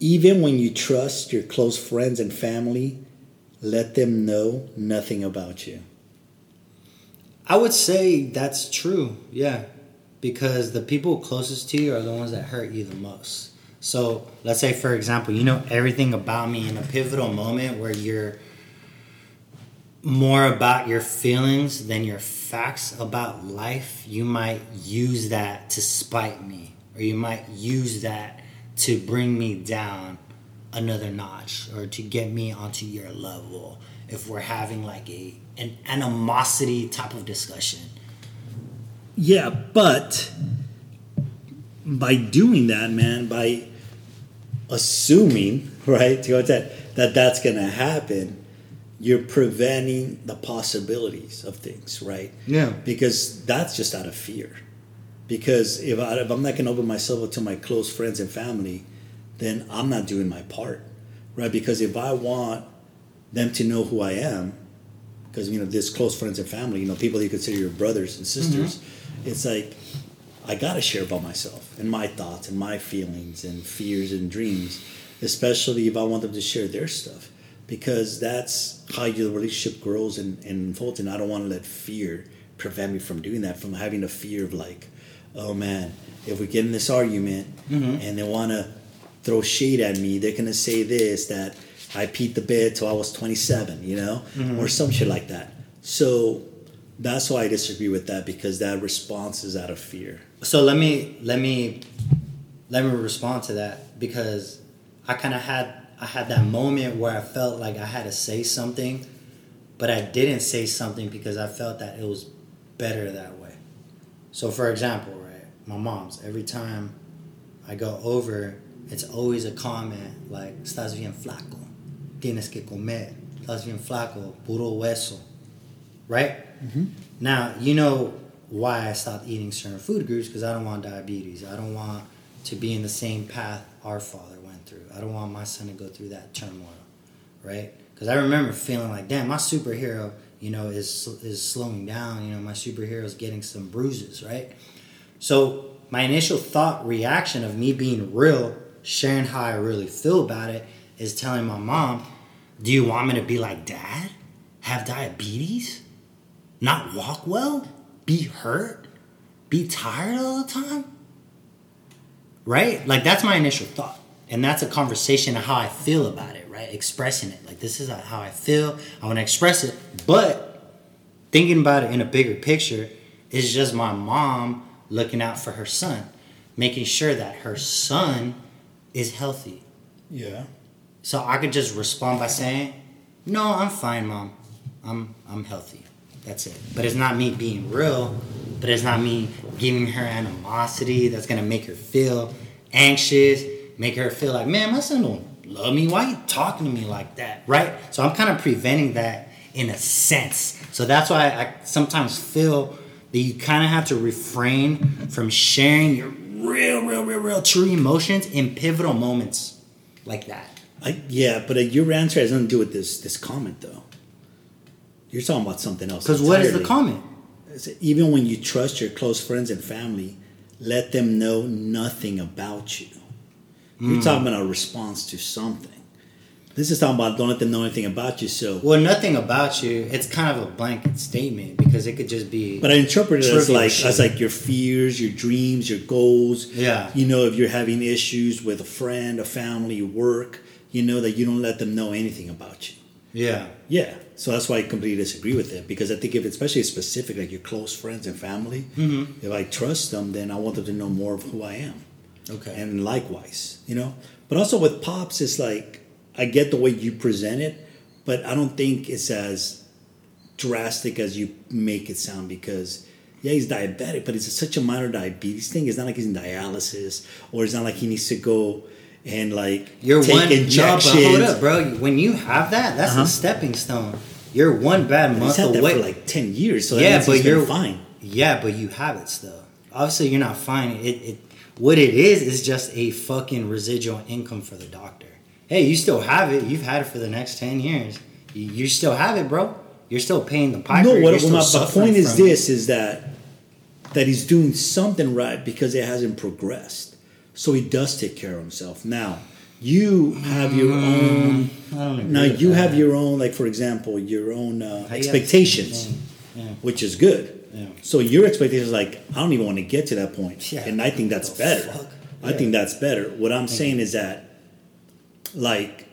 Even when you trust your close friends and family, let them know nothing about you.
I would say that's true. Yeah, because the people closest to you are the ones that hurt you the most. So let's say, for example, you know everything about me in a pivotal moment where you're more about your feelings than your facts about life. You might use that to spite me, or you might use that to bring me down another notch or to get me onto your level if we're having like a an animosity type of discussion.
Yeah, but by doing that, man, by assuming, right, to go to that, that that's going to happen, you're preventing the possibilities of things, right?
Yeah.
Because that's just out of fear. Because if, I, if I'm not going to open myself up to my close friends and family, then I'm not doing my part, right? Because if I want them to know who I am, because you know this close friends and family, you know people you consider your brothers and sisters, mm-hmm. it's like I gotta share about myself and my thoughts and my feelings and fears and dreams, especially if I want them to share their stuff, because that's how your relationship grows and, and unfolds. And I don't want to let fear prevent me from doing that, from having a fear of like, oh man, if we get in this argument mm-hmm. and they want to throw shade at me, they're gonna say this that I peed the bed till I was 27, you know, mm-hmm. or some shit like that. So that's why I disagree with that because that response is out of fear.
So let me let me let me respond to that because I kind of had I had that moment where I felt like I had to say something, but I didn't say something because I felt that it was better that way. So for example, right, my mom's every time I go over, it's always a comment like "Estás bien flaco, tienes que comer, estás bien flaco, puro hueso," right? Mm-hmm. Now, you know why I stopped eating certain food groups because I don't want diabetes. I don't want to be in the same path our father went through. I don't want my son to go through that turmoil, right? Because I remember feeling like, damn, my superhero, you know, is is slowing down. You know, my superhero is getting some bruises, right? So my initial thought reaction of me being real, sharing how I really feel about it, is telling my mom, "Do you want me to be like dad? Have diabetes?" not walk well, be hurt, be tired all the time. Right? Like that's my initial thought. And that's a conversation of how I feel about it, right? Expressing it. Like this is how I feel. I want to express it. But thinking about it in a bigger picture is just my mom looking out for her son, making sure that her son is healthy.
Yeah.
So I could just respond by saying, "No, I'm fine, mom. I'm I'm healthy." That's it. But it's not me being real. But it's not me giving her animosity that's gonna make her feel anxious, make her feel like, man, my son don't love me. Why you talking to me like that? Right? So I'm kind of preventing that in a sense. So that's why I sometimes feel that you kind of have to refrain from sharing your real, real, real, real true emotions in pivotal moments like that.
I, yeah, but uh, your answer has nothing to do with this this comment though. You're talking about something else.
Because what is the comment?
Even when you trust your close friends and family, let them know nothing about you.
Hmm.
You're talking about a response to something. This is talking about don't let them know anything about you. So,
Well, nothing about you. It's kind of a blanket statement because it could just be.
but I interpret it as like
shit.
as like your fears, your dreams, your goals.
Yeah.
You know, if you're having issues with a friend, a family, work, you know that you don't let them know anything about you.
yeah.
Yeah, so that's why I completely disagree with it because I think if especially specific like your close friends and family,
Mm-hmm.
if I trust them, then I want them to know more of who I am,
Okay.
and likewise, you know. But also with pops, it's like I get the way you present it, but I don't think it's as drastic as you make it sound because. Yeah, he's diabetic, but it's such a minor diabetes thing. It's not like he's in dialysis, or it's not like he needs to go and like
You're
take
one. No, but hold up, bro. When you have that, that's
Uh-huh.
a stepping stone. You're one bad month away.
for like ten years, so
yeah, but you're
fine.
Yeah, but you have it still. Obviously, you're not fine. It, it what it is is just a fucking residual income for the doctor. Hey, you still have it. You've had it for the next ten years. You, you still have it, bro. You're still paying the piper.
No, what,
still
what my, the point is this: is that that he's doing something right because it hasn't progressed. So he does take care of himself. Now, you have your own.
I don't agree
Now you
that.
have your own, like for example, your own uh,
you
expectations,
Yeah, yeah.
which is good.
Yeah.
So your expectations, is like I don't even want to get to that point,
Yeah.
and I think that's better.
fuck?
I think that's better. What I'm saying is that, like,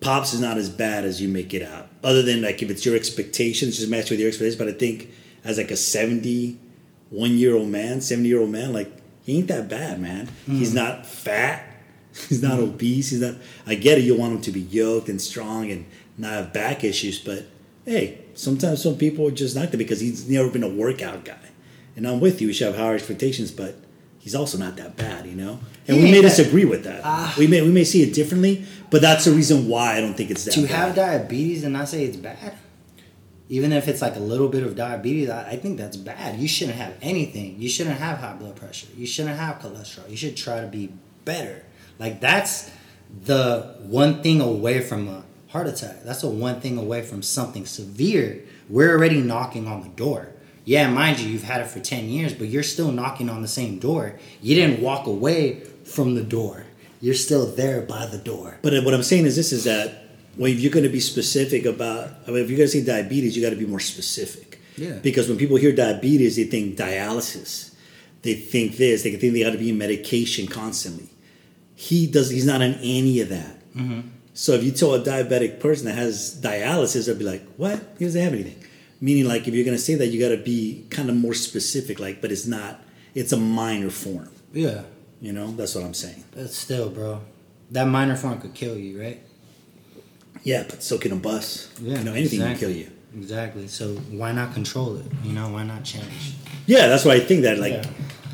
pops is not as bad as you make it out. Other than like if it's your expectations, just match with your expectations. But I think as like a 71 year old man, 70 year old man, like he ain't that bad, man.
Hmm.
He's not fat. He's not obese. He's not. I get it. You want him to be yoked and strong and not have back issues, but hey, sometimes some people are just not that because he's never been a workout guy. And I'm with you. We should have higher expectations, but he's also not that bad, you know. And
He
we may
that-
disagree with that.
Ah.
we may we may see it differently, but that's the reason why I don't think it's that.
to
bad.
have diabetes and not say it's bad, even if it's like a little bit of diabetes, I, I think that's bad. You shouldn't have anything. You shouldn't have high blood pressure. You shouldn't have cholesterol. You should try to be better. Like that's the one thing away from a heart attack. That's the one thing away from something severe. We're already knocking on the door. Yeah, mind you, you've had it for 10 years, but you're still knocking on the same door. You didn't walk away from the door. You're still there by the door.
But uh, what I'm saying is this: is that well, if you're going to be specific about, I mean, if you're going to say diabetes, you got to be more specific.
Yeah.
Because when people hear diabetes, they think dialysis. They think this. They think they got to be in medication constantly. He does. He's not on any of that. Mm-hmm. So if you tell a diabetic person that has dialysis, they'll be like, "What? He doesn't have anything." Meaning, like, if you're going to say that, you got to be kind of more specific. Like, but it's not. It's a minor form.
Yeah.
You know, that's what I'm saying.
But still, bro, that minor form could kill you, right?
Yeah, but so can a bus. Yeah, you know, anything can kill you.
Exactly. So why not control it? You know, why not change?
Yeah, that's why I think that like
Yeah.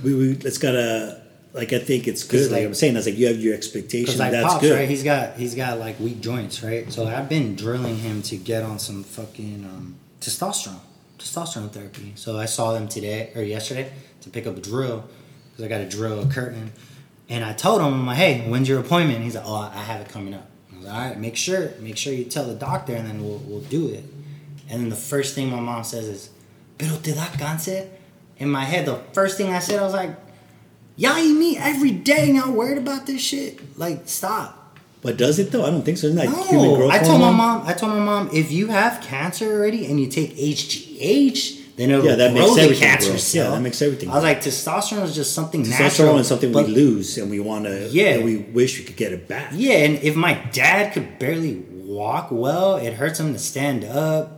we, we it's gotta like I think it's good. Like,
like-
I'm saying, that's like you have your
expectations. Like
that's
pops,
good.
right? He's got he's got like weak joints, right? So I've been drilling him to get on some fucking um, testosterone, testosterone therapy. So I saw them today or yesterday to pick up a drill because I got to drill a curtain, and I told him, I'm like, hey, when's your appointment? He's like, oh, I have it coming up. I was like, all right, make sure make sure you tell the doctor, and then we'll we'll do it. And then the first thing my mom says is, pero te da cáncer? In my head, the first thing I said, I was like, y'all eat meat every day and y'all worried about this shit? Like, stop.
but does it though? I don't think so. Isn't that human
No,
growth
I told my mom. I told my mom if you have cancer already and you take HGH, then it'll
Yeah, that
grow
makes
the
everything
cancer
grow.
cell.
Yeah, that makes everything
I was like, testosterone is just something
Testosterone
natural.
is something we lose, and we want to.
Yeah.
and we wish we could get it back.
Yeah, and if my dad could barely walk well, it hurts him to stand up.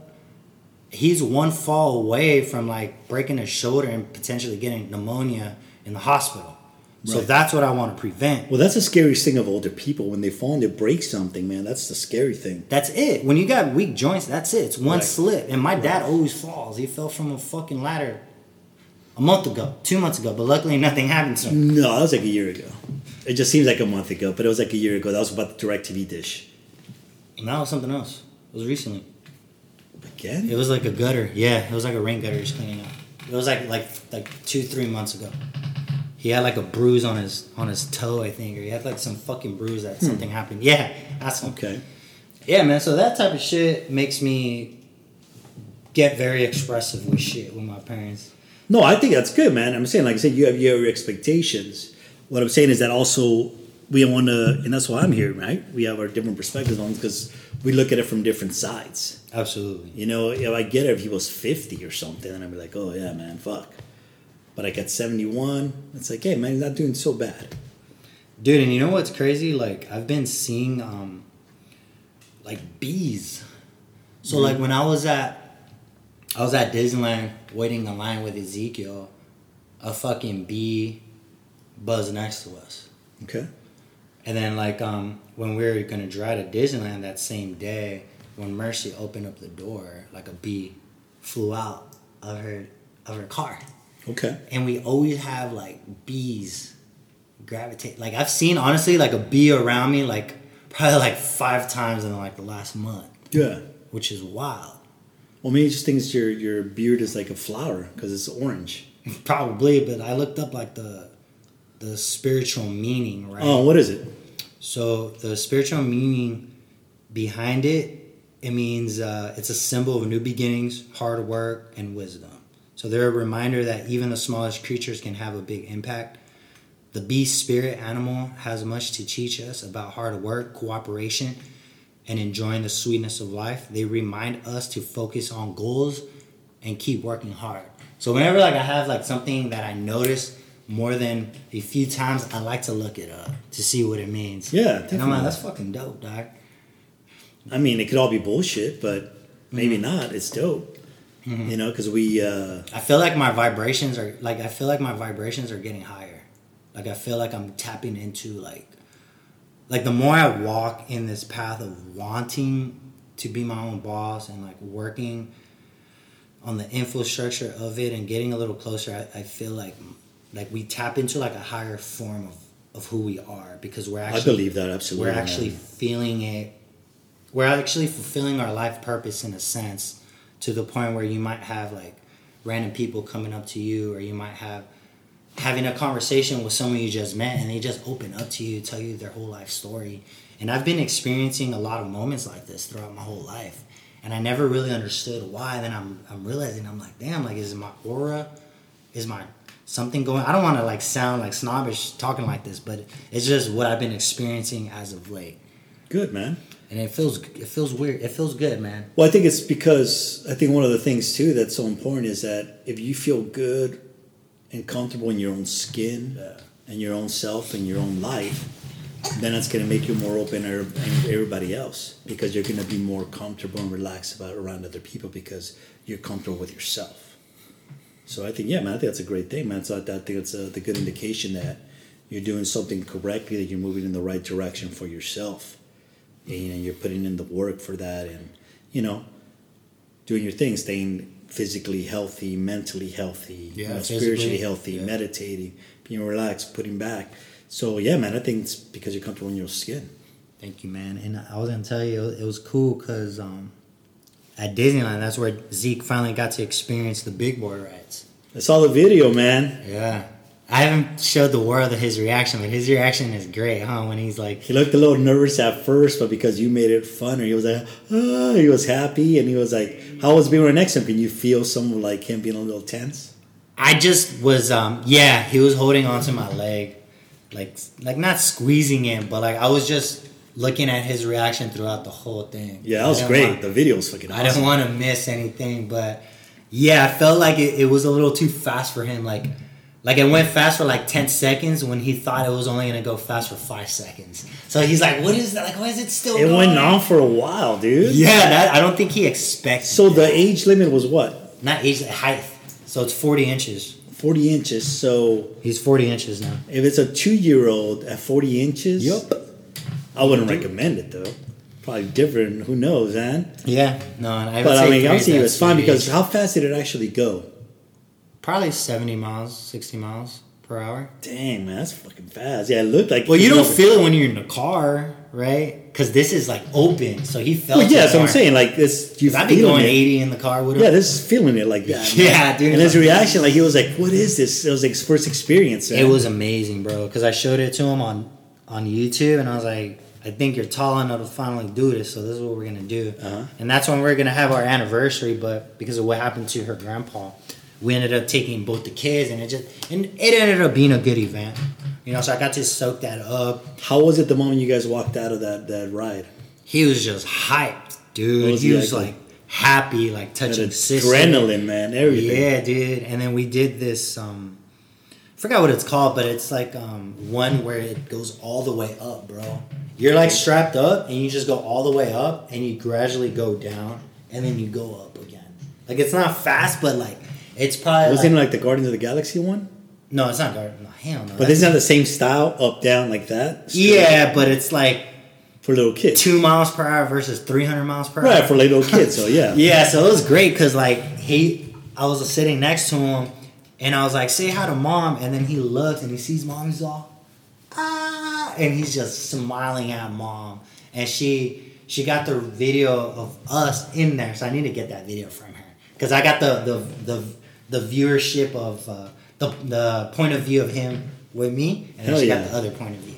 He's one fall away from like breaking his shoulder and potentially getting pneumonia in the hospital. So
Right.
that's what I want to prevent.
Well, that's the scariest thing of older people when they fall and they break something, man. That's the scary thing.
That's it. When you got weak joints, that's it. It's one
Right.
slip. And my dad always falls. He fell from a fucking ladder a month ago, two months ago, but luckily nothing happened to him.
No, that was like a year ago. It just seems like a month ago, but it was like a year ago. That was about the DirecTV dish.
And that was something else. It was recently.
Again?
It was like a gutter. Yeah, it was like a rain gutter he's cleaning up. It was like like like two three months ago. He had like a bruise on his on his toe, I think, or he had like some fucking bruise that hmm. something happened. Yeah, that's him.
Okay.
Yeah, man. So that type of shit makes me get very expressive with shit with my parents.
No, I think that's good, man. I'm saying, like I said, you have your expectations. What I'm saying is that also we want to, and that's why I'm here, right? We have our different perspectives on because we look at it from different sides.
Absolutely.
You know, if I get it if he was 50 or something, then I'd be like, oh yeah, man, fuck. But like at 71, it's like, hey, man, he's not doing so bad.
Dude, and you know what's crazy? Like I've been seeing um like bees. So like when I was at I was at Disneyland waiting in line with Ezekiel, a fucking bee buzzed next to us.
Okay.
And then like um when we were gonna drive to Disneyland that same day, when Mercy opened up the door, like a bee flew out of her of her car.
Okay.
and we always have like bees gravitate. Like I've seen honestly like a bee around me like probably like five times in like the last month,
Yeah.
which is wild.
Well, maybe just thinks your your beard is like a flower because it's orange.
Probably, but I looked up like the the spiritual meaning, right?
Oh, what is it?
So the spiritual meaning behind it, it means uh, it's a symbol of new beginnings, hard work, and wisdom. So they're a reminder that even the smallest creatures can have a big impact. The bee spirit animal has much to teach us about hard work, cooperation, and enjoying the sweetness of life. They remind us to focus on goals and keep working hard. So whenever like I have like something that I notice more than a few times, I like to look it up to see what it means.
Yeah,
And I'm like, that's fucking dope, doc.
I mean, it could all be bullshit, but maybe
Mm-hmm.
not. It's dope. You know, because we. uh
I feel like my vibrations are like I feel like my vibrations are getting higher. Like I feel like I'm tapping into like like the more I walk in this path of wanting to be my own boss and like working on the infrastructure of it and getting a little closer, I, I feel like like we tap into like a higher form of, of who we are because we're actually I
believe that absolutely.
we're actually feeling it we're actually fulfilling our life purpose in a sense to the point where you might have like random people coming up to you or you might have having a conversation with someone you just met and they just open up to you tell you their whole life story and i've been experiencing a lot of moments like this throughout my whole life and I never really understood why. Then I'm I'm realizing I'm like, damn, like is my aura? Is my something going? I don't want to like sound like snobbish talking like this, but it's just what I've been experiencing as of late,
Good man.
And it feels it feels weird. It feels good, man.
Well, I think it's because I think one of the things too that's so important is that if you feel good and comfortable in your own skin and your own self and your own life, then it's going to make you more open to everybody else because you're going to be more comfortable and relaxed about around other people because you're comfortable with yourself. So I think, yeah, man, I think that's a great thing, man. So I, think it's a, the good indication that you're doing something correctly, that you're moving in the right direction for yourself, you know, you're putting in the work for that, and you know, doing your thing, staying physically healthy, mentally healthy,
Yeah,
you know, spiritually healthy,
yeah.
meditating, being relaxed, putting back. So yeah, man, I think it's because you're comfortable in your skin.
Thank you, man. And I was gonna tell you, it was cool because um, at Disneyland, that's where Zeke finally got to experience the big boy rides.
I saw the video, man.
Yeah. I haven't showed the world his reaction, but his reaction is great, huh? When he's like,
He looked a little nervous at first, but because you made it funner, he was like, ah, he was happy, and he was like, how was being right next to him? Can you feel some like him being a little tense?
I just was, um, yeah, he was holding onto my leg, like, like not squeezing it, but like I was just looking at his reaction throughout the whole thing.
Yeah, that was great.
want-
the video was fucking
I
awesome.
didn't want to miss anything, but yeah, I felt like it, it was a little too fast for him. Like, like it went fast for like ten seconds when he thought it was only gonna go fast for five seconds. So he's like, "What is that? Like, why is it still?"
it
going?
went on for a while, dude.
Yeah, that I don't think he expected.
So the age limit was what?
not age height. So it's forty inches.
40 inches. So
He's forty inches now.
if it's a two year old at 40 inches, yep. I wouldn't recommend it though. Probably different. Who knows, man?
Yeah, no, I
But I mean, obviously it was fine because how fast did it actually go?
Probably seventy miles, sixty miles per hour.
Dang, man, that's fucking fast. Yeah, it looked like.
Well, you don't feel it when you're in the car, right? Because this is like open, so he felt.
Well,
it
yeah, that's what I'm saying. Like this, you
I'd be going
it.
80 in the car.
Yeah, this is feeling it like that.
Yeah, dude.
And his reaction, like he was like, "What is this?" It was like his first experience.
It was amazing, bro. Because I showed it to him on on YouTube, and I was like, I think you're tall enough to finally do this, so this is what we're gonna do.
Uh-huh.
And that's when we're gonna have our anniversary. But because of what happened to her grandpa, we ended up taking both the kids, and it just and it ended up being a good event. You know, so I got to soak that up.
How was it the moment you guys walked out of that that ride?
He was just hyped, dude.
Was
he
he
was
like?
like happy, like touching
adrenaline, man, everything.
Yeah, dude. And then we did this. Um, I forgot what it's called, but it's like um, one where it goes all the way up, bro. You're like strapped up, and you just go all the way up, and you gradually go down, and then you go up again. Like it's not fast, but like it's probably
wasn't
like,
like the Guardians of the Galaxy one?
no, it's not garden. No, hell no.
But isn't that the same style, up down like that? Straight
yeah, but it's like
for little kids.
two miles per hour versus three hundred miles per
Right
hour.
for little kids. So yeah,
Yeah, so it was great because like he, I was sitting next to him, and I was like, "Say hi to mom," and then he looks and he sees mom. He's all, ah, and he's just smiling at mom, and she she got the video of us in there, so I need to get that video from her because I got the the the the viewership of uh, the the point of view of him with me, and then
Hell
she
yeah.
got the other point of view.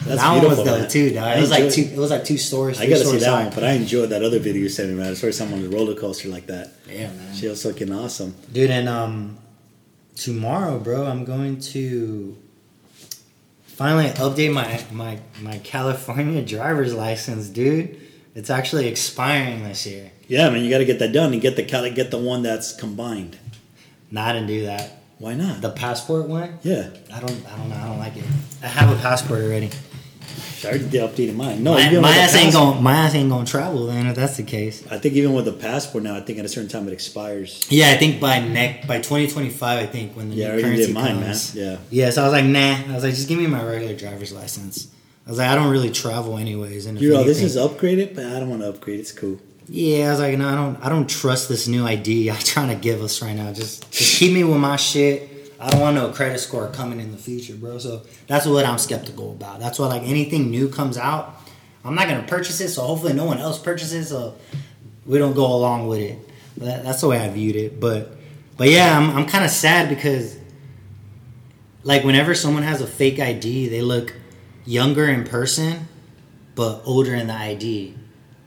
So
That's
that one was
beautiful,
dope too, dog.
I
It was like two. It was like two stories.
I gotta see that one. But I enjoyed that other video you sent me, man. It's first time on the roller coaster like that.
Yeah, man.
She was looking awesome.
Dude, and um, tomorrow, bro, I'm going to finally update my my my California driver's license, dude. It's actually expiring this year.
Yeah, man, you got to get that done and get the get the one that's combined.
Not to do that.
Why not?
The passport one,
yeah,
I don't, I don't know, I don't like it. I have a passport already.
I already did updated mine. No,
my my ass ain't going, my ass ain't going to travel then if that's the case.
I think even with the passport now, I think at a certain time it expires.
Yeah, I think by next by 2025, I think when the
Yeah, I
new currency
did mine,
comes.
man. Yeah.
Yeah, so I was like, nah. I was like, just give me my regular driver's license. I was like, I don't really travel anyways. And if
You're all, this is upgraded, but I don't want to upgrade. It's cool.
Yeah, I was like, no, I don't. I don't trust this new ID y'all trying to give us right now. Just, just keep me with my shit. I don't want no credit score coming in the future, bro. So that's what I'm skeptical about. That's why, like, anything new comes out, I'm not gonna purchase it. So hopefully, no one else purchases. So we don't go along with it. That, that's the way I viewed it. But, but yeah, I'm, I'm kind of sad because, like, whenever someone has a fake ID, they look younger in person, but older in the ID.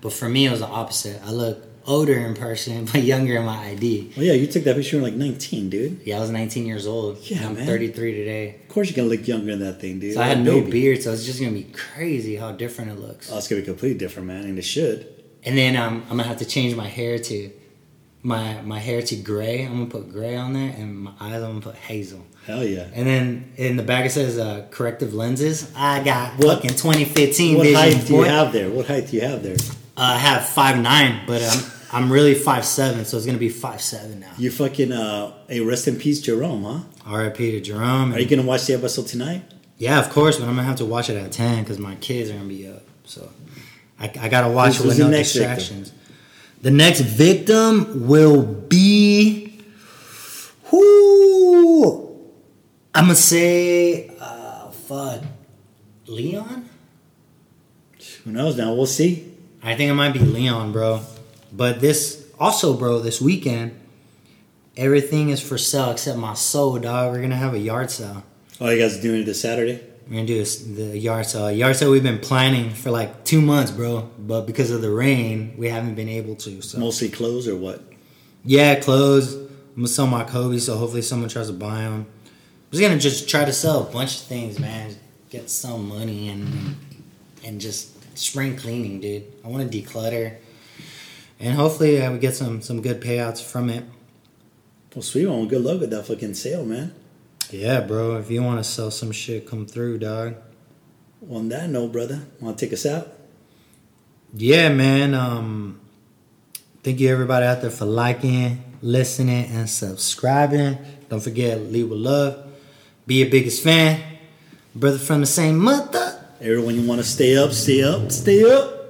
But for me, it was the opposite. I look older in person, but younger in my ID.
Well, yeah, you took that picture when like 19, dude.
Yeah, I was 19 years old.
Yeah,
I'm
man.
33 today.
Of course, you're gonna look younger in that thing, dude.
So I had no
baby.
beard, so it's just gonna be crazy how different it looks.
Oh, it's gonna be completely different, man, and it should.
And then um, I'm gonna have to change my hair to my my hair to gray. I'm gonna put gray on there, and my eyes I'm gonna put hazel.
Hell yeah.
And then in the back it says uh, corrective lenses. I got
What-
fucking 2015
What
vision.
height do you have there? What height do you have there?
Uh, I have five nine, but I'm I'm really five seven, so it's gonna be five seven now.
You fucking uh, a rest in peace, Jerome, huh?
R.I.P. to Jerome.
Are you gonna watch the episode tonight?
yeah, of course, but I'm gonna have to watch it at ten because my kids are gonna be up. So I, I gotta watch
Who's-
it with
the
no
next victim?
distractions. The next victim will be who? I'm gonna say, uh, fuck, Leon.
Who knows? Now we'll see.
I think it might be Leon, bro. But this also, bro, this weekend, everything is for sale except my soul, dog. We're gonna have a yard sale.
Oh, you guys are doing it this Saturday?
We're gonna do this, the yard sale. Yard sale we've been planning for like two months, bro. But because of the rain, we haven't been able to. So
Mostly clothes or what?
yeah, clothes. I'm gonna sell my Kobe, so hopefully someone tries to buy them. I'm just gonna just try to sell a bunch of things, man. Get some money and and just spring cleaning, dude. I want to declutter, and hopefully I would get some some good payouts from it.
Well, sweet one. Good luck with that fucking sale, man.
Yeah, bro. If you want to sell some shit, come through, dog.
On that note, brother, want to take us out?
Yeah, man. Um, thank you everybody out there for liking, listening, and subscribing. Don't forget, leave with love. Be your biggest fan. Brother from the same mother.
Everyone, you want to stay up, stay up, stay up.